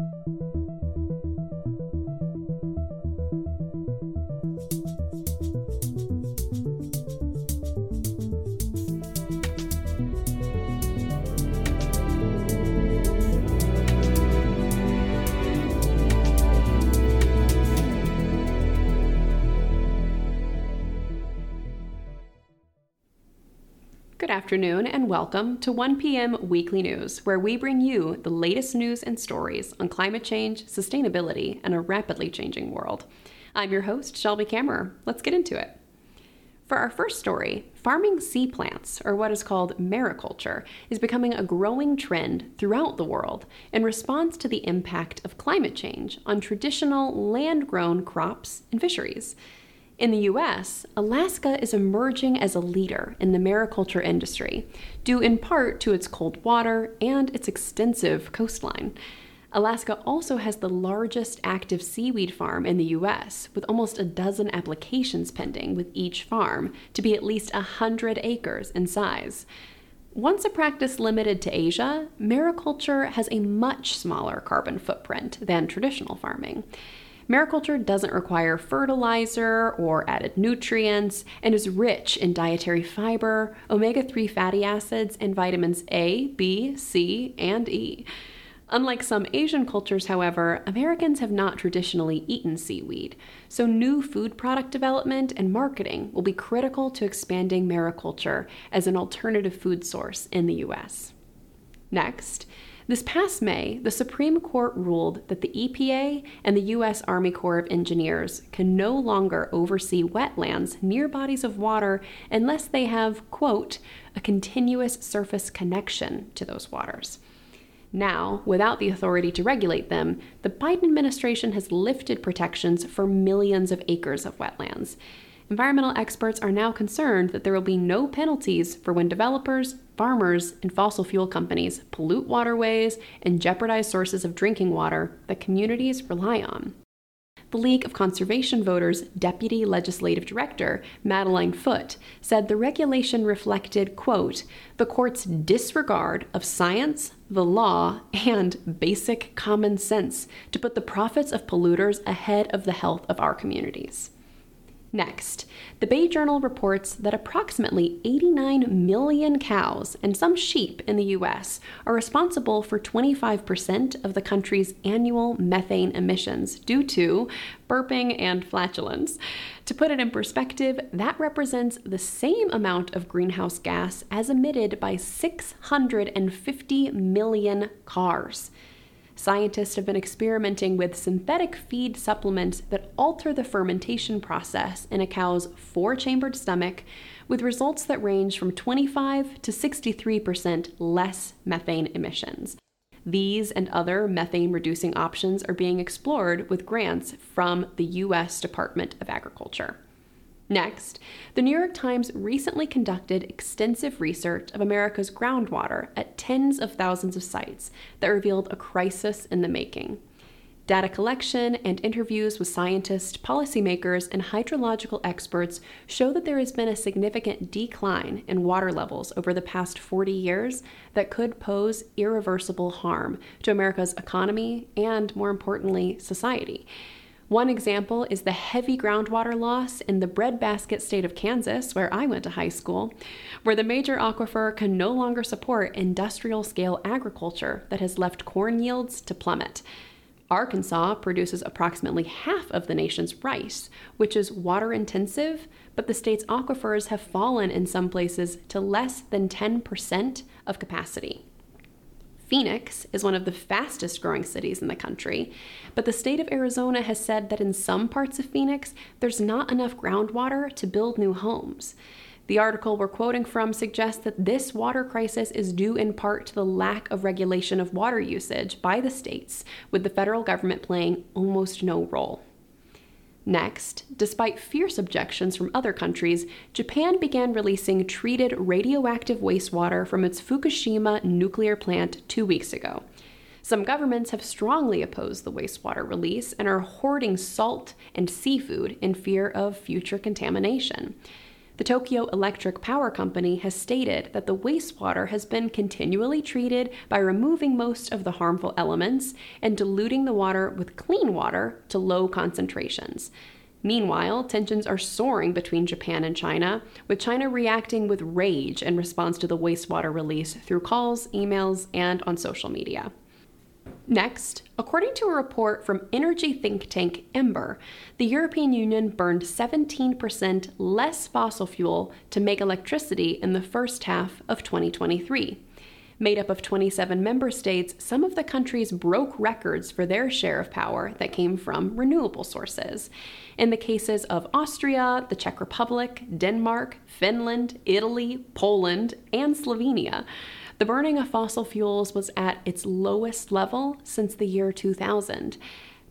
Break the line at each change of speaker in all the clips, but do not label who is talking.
you Good afternoon and welcome to 1 p.m. Weekly News, where we bring you the latest news and stories on climate change, sustainability, and a rapidly changing world. I'm your host, Shelby Kammerer. Let's get into it. For our first story, farming sea plants, or what is called mariculture, is becoming a growing trend throughout the world in response to the impact of climate change on traditional land grown crops and fisheries. In the US, Alaska is emerging as a leader in the mariculture industry, due in part to its cold water and its extensive coastline. Alaska also has the largest active seaweed farm in the US, with almost a dozen applications pending with each farm to be at least 100 acres in size. Once a practice limited to Asia, mariculture has a much smaller carbon footprint than traditional farming. Mariculture doesn't require fertilizer or added nutrients and is rich in dietary fiber, omega 3 fatty acids, and vitamins A, B, C, and E. Unlike some Asian cultures, however, Americans have not traditionally eaten seaweed, so new food product development and marketing will be critical to expanding mariculture as an alternative food source in the U.S. Next, this past May, the Supreme Court ruled that the EPA and the U.S. Army Corps of Engineers can no longer oversee wetlands near bodies of water unless they have, quote, a continuous surface connection to those waters. Now, without the authority to regulate them, the Biden administration has lifted protections for millions of acres of wetlands. Environmental experts are now concerned that there will be no penalties for when developers, farmers, and fossil fuel companies pollute waterways and jeopardize sources of drinking water that communities rely on. The League of Conservation Voters Deputy Legislative Director, Madeleine Foote, said the regulation reflected, quote, the court's disregard of science, the law, and basic common sense to put the profits of polluters ahead of the health of our communities. Next, the Bay Journal reports that approximately 89 million cows and some sheep in the U.S. are responsible for 25% of the country's annual methane emissions due to burping and flatulence. To put it in perspective, that represents the same amount of greenhouse gas as emitted by 650 million cars. Scientists have been experimenting with synthetic feed supplements that alter the fermentation process in a cow's four chambered stomach, with results that range from 25 to 63% less methane emissions. These and other methane reducing options are being explored with grants from the U.S. Department of Agriculture. Next, the New York Times recently conducted extensive research of America's groundwater at tens of thousands of sites that revealed a crisis in the making. Data collection and interviews with scientists, policymakers, and hydrological experts show that there has been a significant decline in water levels over the past 40 years that could pose irreversible harm to America's economy and, more importantly, society. One example is the heavy groundwater loss in the breadbasket state of Kansas, where I went to high school, where the major aquifer can no longer support industrial scale agriculture that has left corn yields to plummet. Arkansas produces approximately half of the nation's rice, which is water intensive, but the state's aquifers have fallen in some places to less than 10% of capacity. Phoenix is one of the fastest growing cities in the country, but the state of Arizona has said that in some parts of Phoenix, there's not enough groundwater to build new homes. The article we're quoting from suggests that this water crisis is due in part to the lack of regulation of water usage by the states, with the federal government playing almost no role. Next, despite fierce objections from other countries, Japan began releasing treated radioactive wastewater from its Fukushima nuclear plant two weeks ago. Some governments have strongly opposed the wastewater release and are hoarding salt and seafood in fear of future contamination. The Tokyo Electric Power Company has stated that the wastewater has been continually treated by removing most of the harmful elements and diluting the water with clean water to low concentrations. Meanwhile, tensions are soaring between Japan and China, with China reacting with rage in response to the wastewater release through calls, emails, and on social media. Next, according to a report from energy think tank Ember, the European Union burned 17% less fossil fuel to make electricity in the first half of 2023. Made up of 27 member states, some of the countries broke records for their share of power that came from renewable sources. In the cases of Austria, the Czech Republic, Denmark, Finland, Italy, Poland, and Slovenia, the burning of fossil fuels was at its lowest level since the year 2000.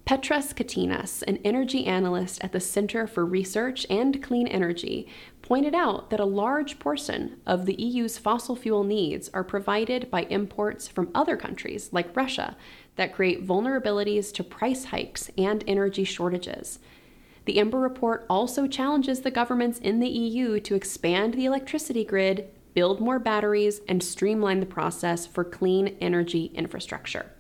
Petras Katinas, an energy analyst at the Center for Research and Clean Energy, pointed out that a large portion of the EU's fossil fuel needs are provided by imports from other countries, like Russia, that create vulnerabilities to price hikes and energy shortages. The Ember report also challenges the governments in the EU to expand the electricity grid, build more batteries, and streamline the process for clean energy infrastructure.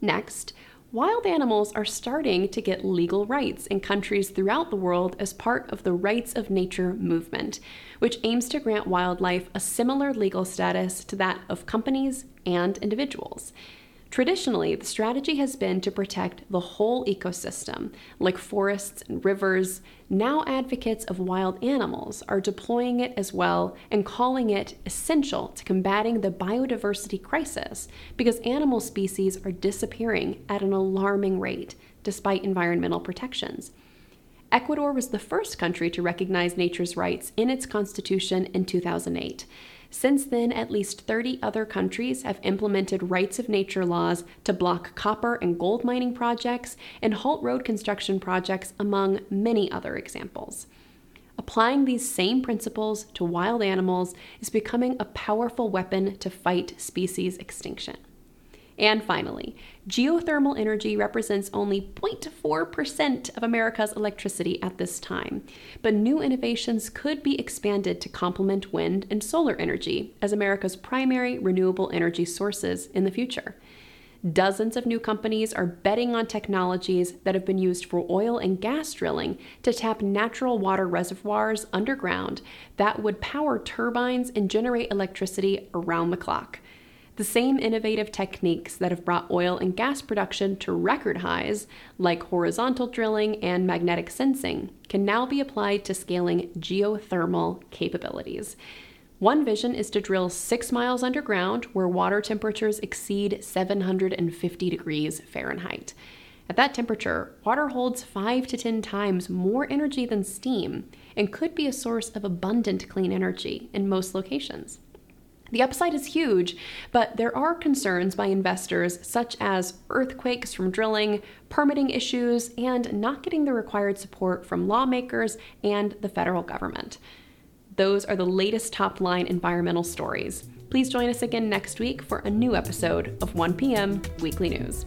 Next, wild animals are starting to get legal rights in countries throughout the world as part of the Rights of Nature movement, which aims to grant wildlife a similar legal status to that of companies and individuals. Traditionally, the strategy has been to protect the whole ecosystem, like forests and rivers. Now, advocates of wild animals are deploying it as well and calling it essential to combating the biodiversity crisis because animal species are disappearing at an alarming rate despite environmental protections. Ecuador was the first country to recognize nature's rights in its constitution in 2008. Since then, at least 30 other countries have implemented rights of nature laws to block copper and gold mining projects and halt road construction projects, among many other examples. Applying these same principles to wild animals is becoming a powerful weapon to fight species extinction. And finally, geothermal energy represents only 0.4% of America's electricity at this time, but new innovations could be expanded to complement wind and solar energy as America's primary renewable energy sources in the future. Dozens of new companies are betting on technologies that have been used for oil and gas drilling to tap natural water reservoirs underground that would power turbines and generate electricity around the clock. The same innovative techniques that have brought oil and gas production to record highs, like horizontal drilling and magnetic sensing, can now be applied to scaling geothermal capabilities. One vision is to drill six miles underground where water temperatures exceed 750 degrees Fahrenheit. At that temperature, water holds 5 to 10 times more energy than steam and could be a source of abundant clean energy in most locations. The upside is huge, but there are concerns by investors such as earthquakes from drilling, permitting issues, and not getting the required support from lawmakers and the federal government. Those are the latest top line environmental stories. Please join us again next week for a new episode of 1 p.m. Weekly News.